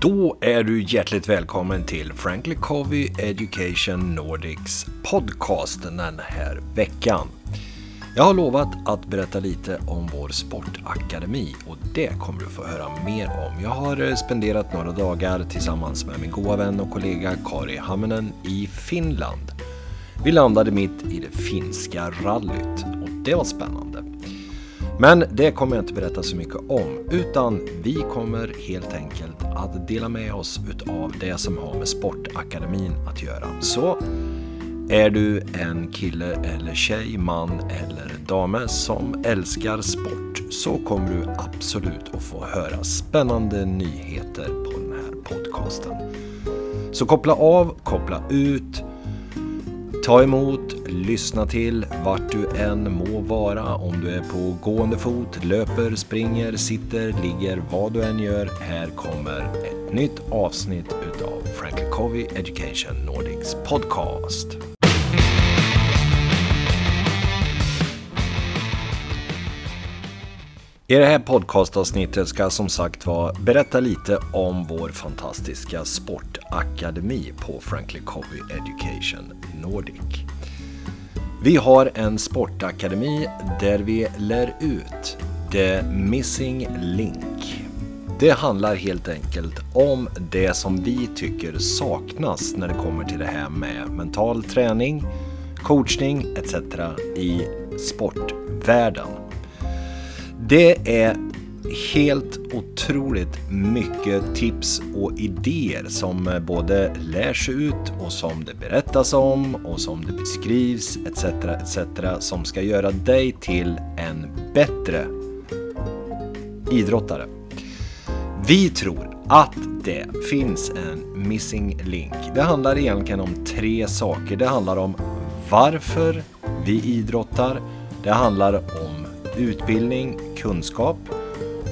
Då är du hjärtligt välkommen till Frankly Covey Education Nordics podcast den här veckan. Jag har lovat att berätta lite om vår sportakademi och det kommer du få höra mer om. Jag har eh, spenderat några dagar tillsammans med min goda vän och kollega Kari Hamminen i Finland. Vi landade mitt i det finska rallyt och det var spännande. Men det kommer jag inte berätta så mycket om utan vi kommer helt enkelt att dela med oss utav det som har med Sportakademin att göra. Så är du en kille eller tjej, man eller dame som älskar sport så kommer du absolut att få höra spännande nyheter på den här podcasten. Så koppla av, koppla ut, ta emot, lyssna till vart du än må vara. Om du är på gående fot, löper, springer, sitter, ligger, vad du än gör. Här kommer ett nytt avsnitt utav Franklin Covey Education Nordics podcast. I det här podcastavsnittet ska jag som sagt var berätta lite om vår fantastiska sportakademi på Frankly Covey Education Nordic. Vi har en sportakademi där vi lär ut The Missing Link. Det handlar helt enkelt om det som vi tycker saknas när det kommer till det här med mental träning, coachning etc. i sportvärlden. Det är helt otroligt mycket tips och idéer som eh, både lärs ut och som det berättas om och som det beskrivs etc. etc. som ska göra dig till en bättre idrottare. Vi tror att det finns en missing link. Det handlar egentligen om tre saker. Det handlar om varför vi idrottar. Det handlar om utbildning, kunskap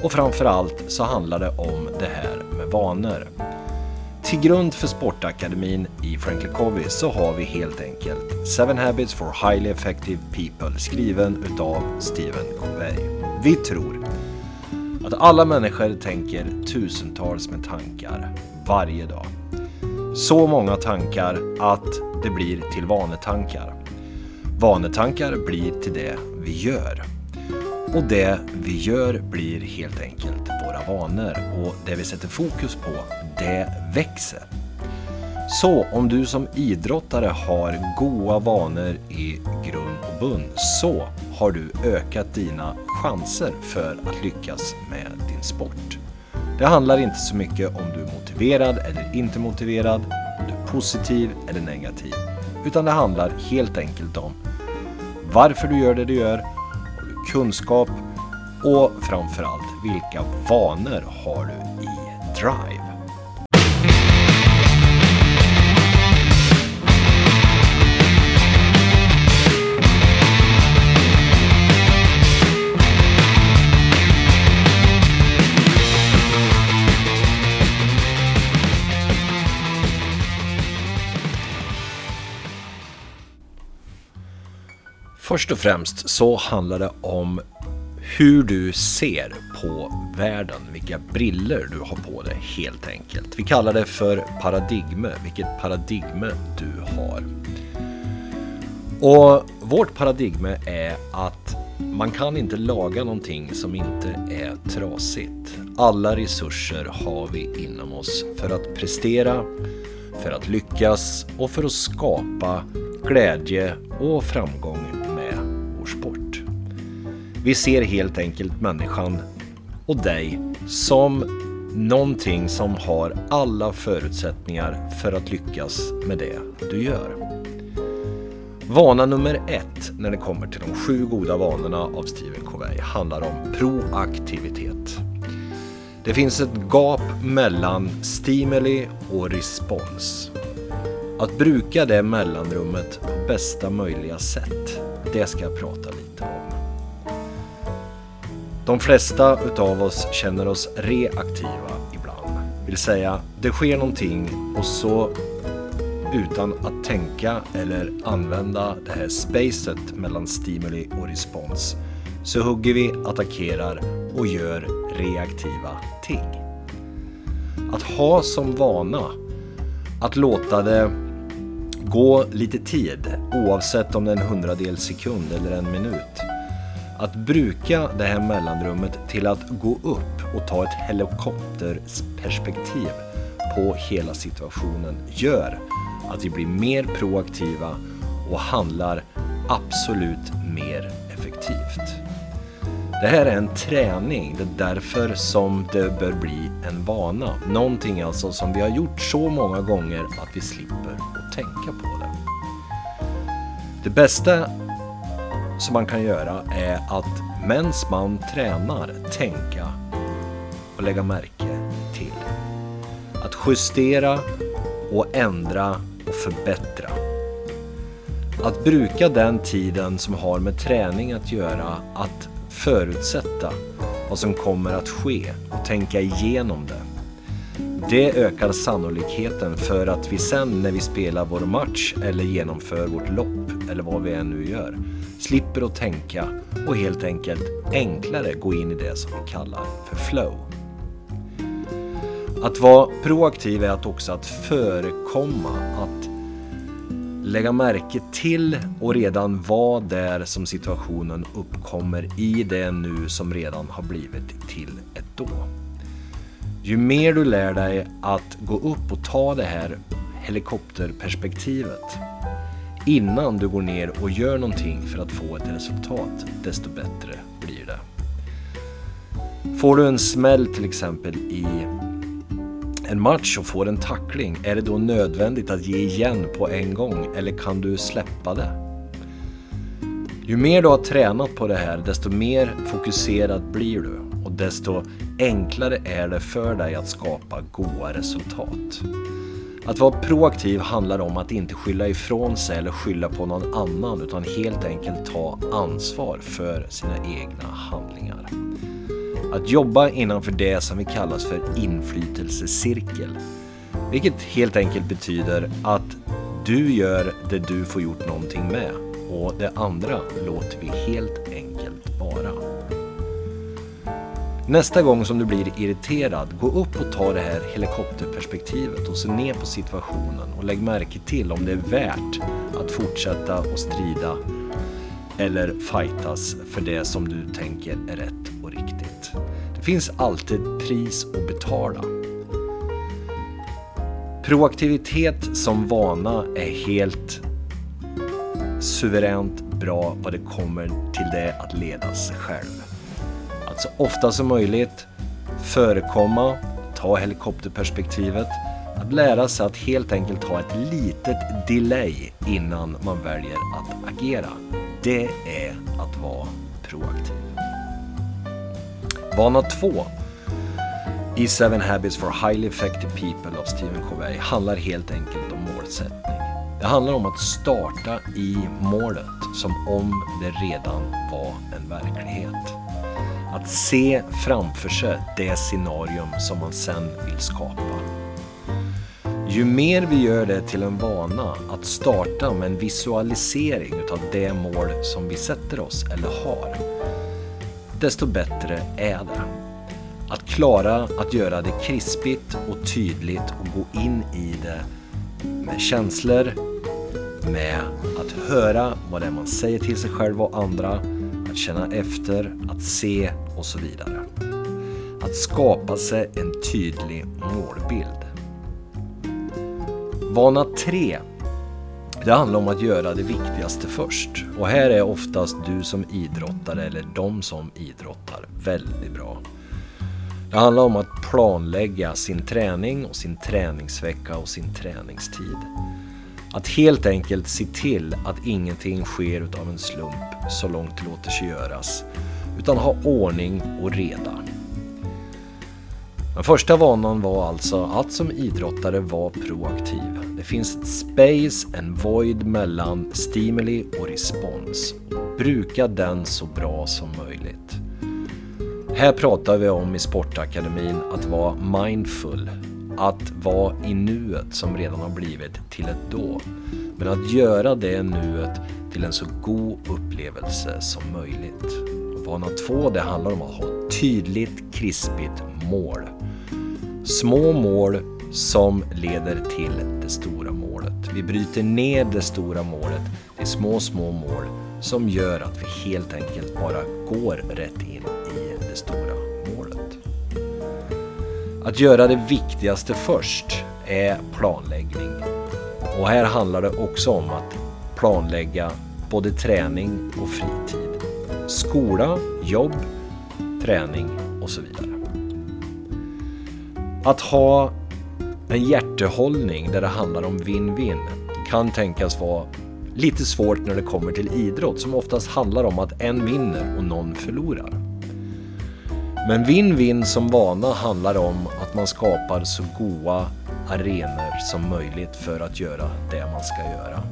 och framförallt så handlar det om det här med vanor. Till grund för Sportakademin i Franklin Covey så har vi helt enkelt Seven Habits for Highly Effective People skriven utav Stephen Covey. Vi tror att alla människor tänker tusentals med tankar varje dag. Så många tankar att det blir till vanetankar. Vanetankar blir till det vi gör. Och det vi gör blir helt enkelt våra vanor och det vi sätter fokus på, det växer. Så om du som idrottare har goda vanor i grund och bund så har du ökat dina chanser för att lyckas med din sport. Det handlar inte så mycket om du är motiverad eller inte motiverad, om du är positiv eller negativ, utan det handlar helt enkelt om varför du gör det du gör kunskap och framförallt vilka vanor har du i Drive? Först och främst så handlar det om hur du ser på världen, vilka briller du har på dig helt enkelt. Vi kallar det för paradigme, vilket paradigme du har. Och vårt paradigme är att man kan inte laga någonting som inte är trasigt. Alla resurser har vi inom oss för att prestera, för att lyckas och för att skapa glädje och framgång vi ser helt enkelt människan och dig som någonting som har alla förutsättningar för att lyckas med det du gör. Vana nummer ett när det kommer till de sju goda vanorna av Stephen Covey handlar om proaktivitet. Det finns ett gap mellan stimuli och respons. Att bruka det mellanrummet på bästa möjliga sätt, det ska jag prata lite om. De flesta utav oss känner oss reaktiva ibland. Vill säga, det sker någonting och så utan att tänka eller använda det här spacet mellan stimuli och respons så hugger vi, attackerar och gör reaktiva ting. Att ha som vana att låta det gå lite tid oavsett om det är en hundradels sekund eller en minut. Att bruka det här mellanrummet till att gå upp och ta ett helikopterperspektiv på hela situationen gör att vi blir mer proaktiva och handlar absolut mer effektivt. Det här är en träning, det är därför som det bör bli en vana. Någonting alltså som vi har gjort så många gånger att vi slipper att tänka på det. Det bästa som man kan göra är att medan man tränar tänka och lägga märke till. Att justera och ändra och förbättra. Att bruka den tiden som har med träning att göra att förutsätta vad som kommer att ske och tänka igenom det. Det ökar sannolikheten för att vi sen när vi spelar vår match eller genomför vårt lopp eller vad vi än nu gör slipper att tänka och helt enkelt enklare gå in i det som vi kallar för flow. Att vara proaktiv är att också att förekomma, att lägga märke till och redan vara där som situationen uppkommer i det nu som redan har blivit till ett då. Ju mer du lär dig att gå upp och ta det här helikopterperspektivet innan du går ner och gör någonting för att få ett resultat, desto bättre blir det. Får du en smäll till exempel i en match och får en tackling, är det då nödvändigt att ge igen på en gång eller kan du släppa det? Ju mer du har tränat på det här, desto mer fokuserad blir du och desto enklare är det för dig att skapa goda resultat. Att vara proaktiv handlar om att inte skylla ifrån sig eller skylla på någon annan utan helt enkelt ta ansvar för sina egna handlingar. Att jobba innanför det som vi kallas för inflytelsecirkel. Vilket helt enkelt betyder att du gör det du får gjort någonting med och det andra låter vi helt enkelt vara. Nästa gång som du blir irriterad, gå upp och ta det här helikopterperspektivet och se ner på situationen och lägg märke till om det är värt att fortsätta och strida eller fightas för det som du tänker är rätt och riktigt. Det finns alltid pris att betala. Proaktivitet som vana är helt suveränt bra vad det kommer till det att leda sig själv. Så ofta som möjligt förekomma, ta helikopterperspektivet, att lära sig att helt enkelt ha ett litet delay innan man väljer att agera. Det är att vara proaktiv. Vana 2 i 7 Habits for Highly Effective People av Stephen Covey handlar helt enkelt om målsättning. Det handlar om att starta i målet som om det redan var en verklighet. Att se framför sig det scenarium som man sen vill skapa. Ju mer vi gör det till en vana att starta med en visualisering utav det mål som vi sätter oss eller har, desto bättre är det. Att klara att göra det krispigt och tydligt och gå in i det med känslor, med att höra vad det är man säger till sig själv och andra, att känna efter, att se och så vidare. Att skapa sig en tydlig målbild. Vana 3. Det handlar om att göra det viktigaste först. Och här är oftast du som idrottare eller de som idrottar väldigt bra. Det handlar om att planlägga sin träning och sin träningsvecka och sin träningstid. Att helt enkelt se till att ingenting sker utav en slump så långt det låter sig göras. Utan ha ordning och reda. Den första vanan var alltså att som idrottare vara proaktiv. Det finns ett space, en void mellan stimuli och respons. Bruka den så bra som möjligt. Här pratar vi om i Sportakademin att vara mindful att vara i nuet som redan har blivit till ett då. Men att göra det nuet till en så god upplevelse som möjligt. vana 2, det handlar om att ha ett tydligt, krispigt mål. Små mål som leder till det stora målet. Vi bryter ner det stora målet till små, små mål som gör att vi helt enkelt bara går rätt in i det stora målet. Att göra det viktigaste först är planläggning. Och här handlar det också om att planlägga både träning och fritid. Skola, jobb, träning och så vidare. Att ha en hjärtehållning där det handlar om win-win kan tänkas vara lite svårt när det kommer till idrott som oftast handlar om att en vinner och någon förlorar. Men win-win som vana handlar om att man skapar så goda arenor som möjligt för att göra det man ska göra.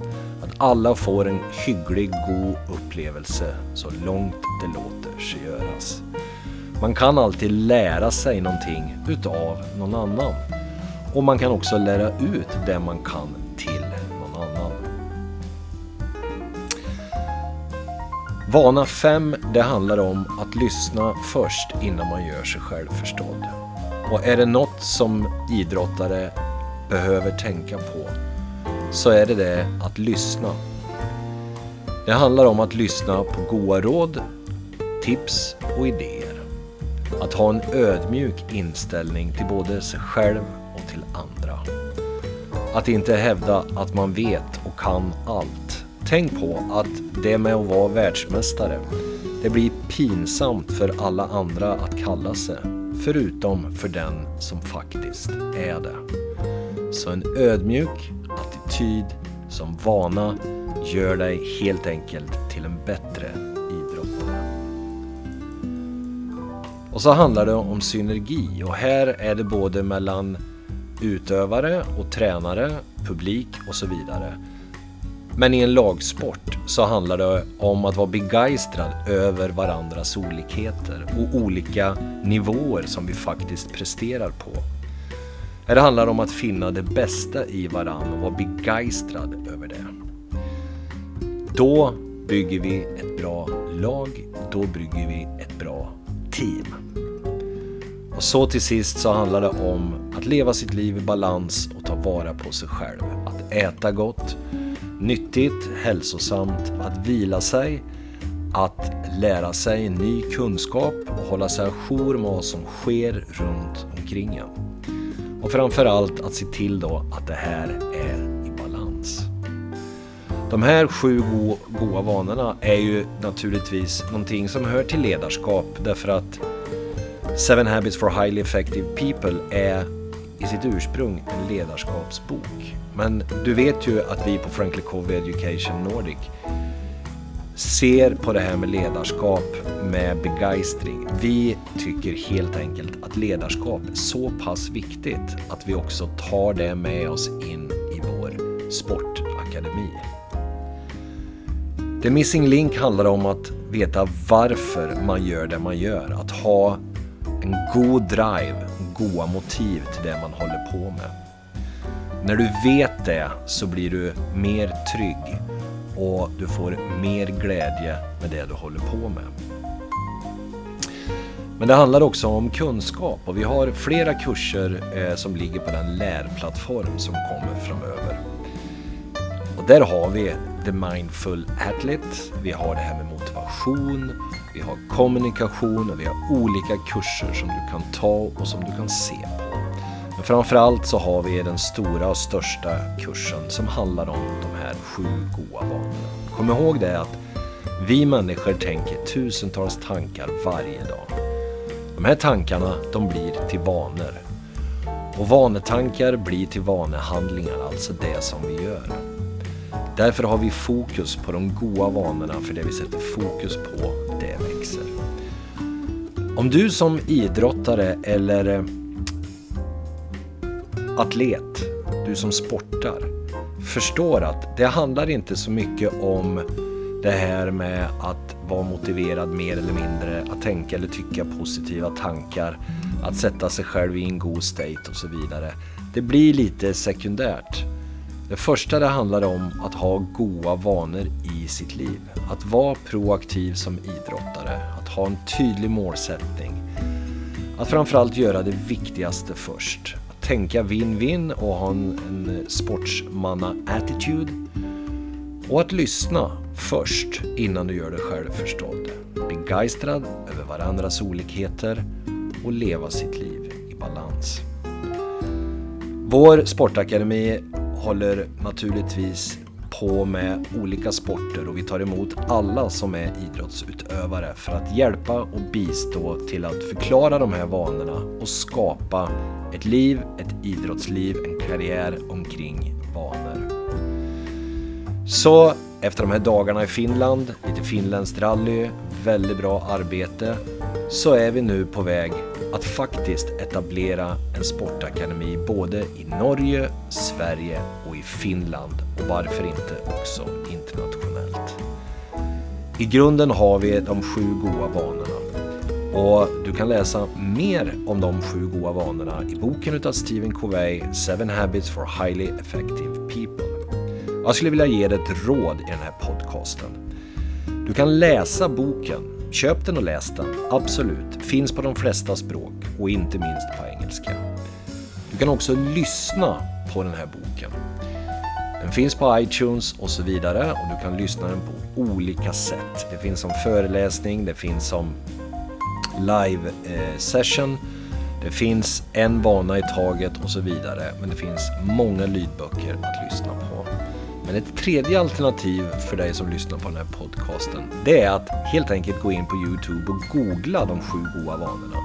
Att alla får en hygglig, god upplevelse så långt det låter sig göras. Man kan alltid lära sig någonting utav någon annan. Och man kan också lära ut det man kan Vana 5, det handlar om att lyssna först innan man gör sig själv förstådd. Och är det något som idrottare behöver tänka på så är det det att lyssna. Det handlar om att lyssna på goda råd, tips och idéer. Att ha en ödmjuk inställning till både sig själv och till andra. Att inte hävda att man vet och kan allt. Tänk på att det med att vara världsmästare, det blir pinsamt för alla andra att kalla sig, förutom för den som faktiskt är det. Så en ödmjuk attityd som vana gör dig helt enkelt till en bättre idrottare. Och så handlar det om synergi och här är det både mellan utövare och tränare, publik och så vidare. Men i en lagsport så handlar det om att vara begeistrad över varandras olikheter och olika nivåer som vi faktiskt presterar på. Det handlar om att finna det bästa i varandra och vara begeistrad över det. Då bygger vi ett bra lag, då bygger vi ett bra team. Och så till sist så handlar det om att leva sitt liv i balans och ta vara på sig själv. Att äta gott, nyttigt, hälsosamt, att vila sig, att lära sig ny kunskap och hålla sig ajour med vad som sker runt omkring en. Och framförallt att se till då att det här är i balans. De här sju go goda vanorna är ju naturligtvis någonting som hör till ledarskap därför att Seven Habits for Highly Effective People är i sitt ursprung en ledarskapsbok. Men du vet ju att vi på Frankly Covey Education Nordic ser på det här med ledarskap med begeistring. Vi tycker helt enkelt att ledarskap är så pass viktigt att vi också tar det med oss in i vår sportakademi. The Missing Link handlar om att veta varför man gör det man gör. Att ha en god drive, goda motiv till det man håller på med. När du vet det så blir du mer trygg och du får mer glädje med det du håller på med. Men det handlar också om kunskap och vi har flera kurser eh, som ligger på den lärplattform som kommer framöver. Och där har vi The Mindful Athlete, vi har det här med motivation, vi har kommunikation och vi har olika kurser som du kan ta och som du kan se på. Men framförallt så har vi den stora och största kursen som handlar om de här sju goa vanorna. Kom ihåg det att vi människor tänker tusentals tankar varje dag. De här tankarna, de blir till vanor. Och vanetankar blir till vanehandlingar, alltså det som vi gör. Därför har vi fokus på de goda vanorna, för det vi sätter fokus på, det växer. Om du som idrottare eller eh, atlet, du som sportar, förstår att det handlar inte så mycket om Det här med att vara motiverad mer eller mindre, att tänka eller tycka positiva tankar, att sätta sig själv i en god state och så vidare. Det blir lite sekundärt. Det första det handlar om att ha goda vanor sitt liv. Att vara proaktiv som idrottare, att ha en tydlig målsättning. Att framförallt göra det viktigaste först. Att tänka win-win och ha en, en sportsmanna-attitude. Och att lyssna först innan du gör dig själv förstådd. Begeistrad över varandras olikheter och leva sitt liv i balans. Vår sportakademi håller naturligtvis på med olika sporter och vi tar emot alla som är idrottsutövare för att hjälpa och bistå till att förklara de här vanorna och skapa ett liv, ett idrottsliv, en karriär omkring vanor. Så efter de här dagarna i Finland, lite finländskt rally, väldigt bra arbete, så är vi nu på väg att faktiskt etablera en sportakademi både i Norge, Sverige och i Finland och varför inte också internationellt. I grunden har vi de sju goda vanorna och du kan läsa mer om de sju goda vanorna i boken utav Stephen Covey, Seven Habits for Highly Effective People. Jag skulle vilja ge dig ett råd i den här podcasten. Du kan läsa boken Köp den och läs den, absolut. Finns på de flesta språk och inte minst på engelska. Du kan också lyssna på den här boken. Den finns på iTunes och så vidare och du kan lyssna den på olika sätt. Det finns som föreläsning, det finns som live-session, eh, det finns en vana i taget och så vidare. Men det finns många lydböcker att lyssna på. Men ett tredje alternativ för dig som lyssnar på den här podcasten, det är att helt enkelt gå in på Youtube och googla de sju goda vanorna.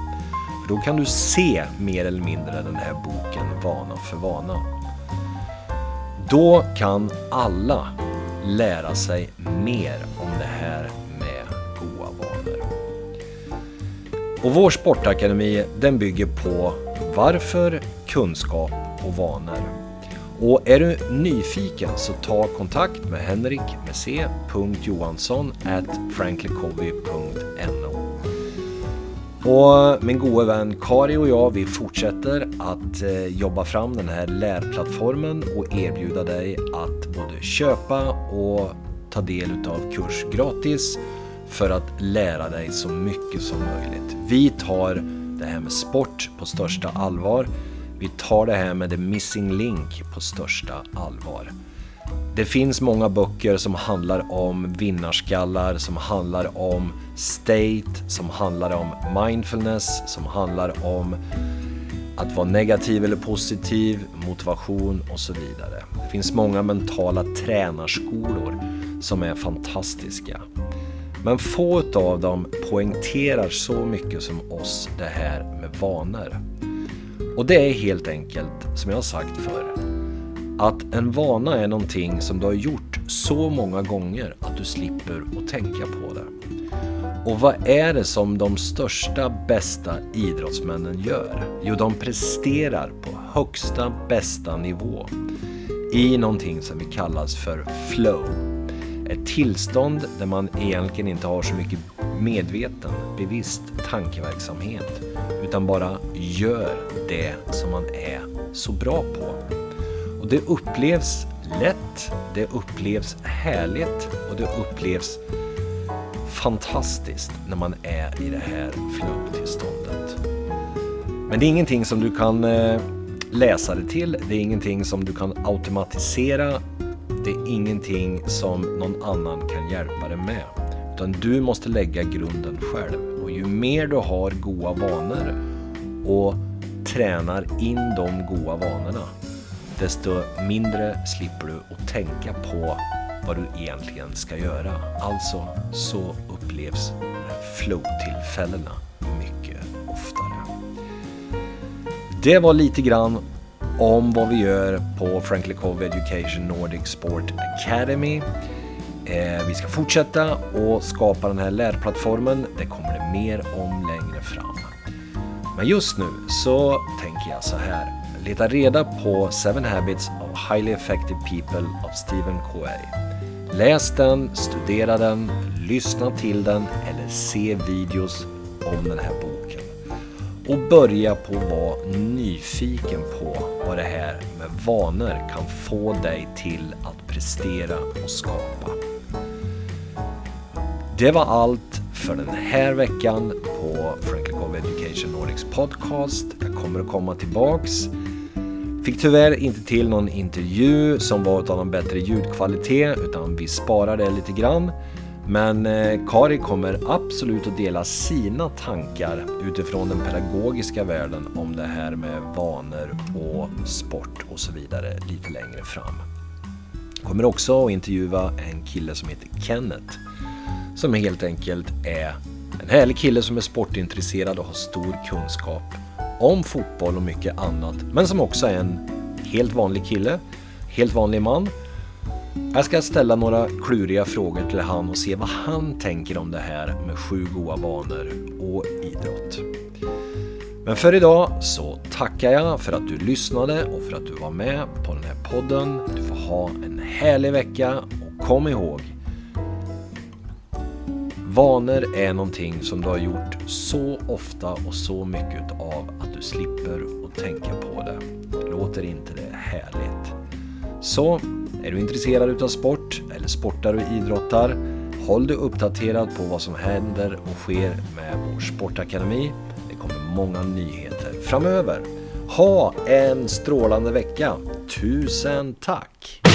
För då kan du se mer eller mindre den här boken Vana för vana. Då kan alla lära sig mer om det här med goda vanor. Och vår sportakademi den bygger på varför, kunskap och vanor. Och är du nyfiken så ta kontakt med Henrik med C. Johansson at franklycovey.no och min gode vän Kari och jag, vi fortsätter att eh, jobba fram den här lärplattformen och erbjuda dig att både köpa och ta del av kurs gratis för att lära dig så mycket som möjligt. Vi tar det här med sport på största allvar. Vi tar det här med the missing link på största allvar. Det finns många böcker som handlar om vinnarskallar, som handlar om state, som handlar om mindfulness, som handlar om att vara negativ eller positiv, motivation och så vidare. Det finns många mentala tränarskolor som är fantastiska. Men få av dem poängterar så mycket som oss det här med vanor. Och det är helt enkelt, som jag har sagt förr, att en vana är någonting som du har gjort så många gånger att du slipper att tänka på det. Och vad är det som de största, bästa idrottsmännen gör? Jo, de presterar på högsta, bästa nivå i någonting som vi kallas för flow. Ett tillstånd där man egentligen inte har så mycket medveten, bevisst tankeverksamhet utan bara gör det som man är så bra på. Och det upplevs lätt, det upplevs härligt och det upplevs fantastiskt när man är i det här flumtillståndet. Men det är ingenting som du kan eh, läsa det till, det är ingenting som du kan automatisera, det är ingenting som någon annan kan hjälpa dig med. Utan du måste lägga grunden själv. Och ju mer du har goda vanor och tränar in de goda vanorna, desto mindre slipper du att tänka på vad du egentligen ska göra. Alltså så upplevs flow-tillfällena mycket oftare. Det var lite grann om vad vi gör på Frankly Cove Education Nordic Sport Academy. Eh, vi ska fortsätta och skapa den här lärplattformen. Det kommer det mer om längre fram. Men just nu så tänker jag så här. Leta reda på 7 Habits of Highly Effective People av Stephen Covey. Läs den, studera den, lyssna till den eller se videos om den här boken. Och börja på att vara nyfiken på vad det här med vanor kan få dig till att prestera och skapa. Det var allt för den här veckan på Franklin Cove Education Nordics podcast. Jag kommer att komma tillbaks. Fick tyvärr inte till någon intervju som var av någon bättre ljudkvalitet utan vi sparar det lite grann. Men eh, Kari kommer absolut att dela sina tankar utifrån den pedagogiska världen om det här med vanor och sport och så vidare lite längre fram. Kommer också att intervjua en kille som heter Kenneth som helt enkelt är en härlig kille som är sportintresserad och har stor kunskap om fotboll och mycket annat. Men som också är en helt vanlig kille, helt vanlig man. Jag ska ställa några kluriga frågor till han och se vad han tänker om det här med sju goda vanor och idrott. Men för idag så tackar jag för att du lyssnade och för att du var med på den här podden. Du får ha en härlig vecka och kom ihåg Vanor är någonting som du har gjort så ofta och så mycket av att du slipper att tänka på det. Låter inte det härligt? Så, är du intresserad utav sport eller sportar och idrottar? Håll dig uppdaterad på vad som händer och sker med vår sportakademi. Det kommer många nyheter framöver. Ha en strålande vecka! Tusen tack!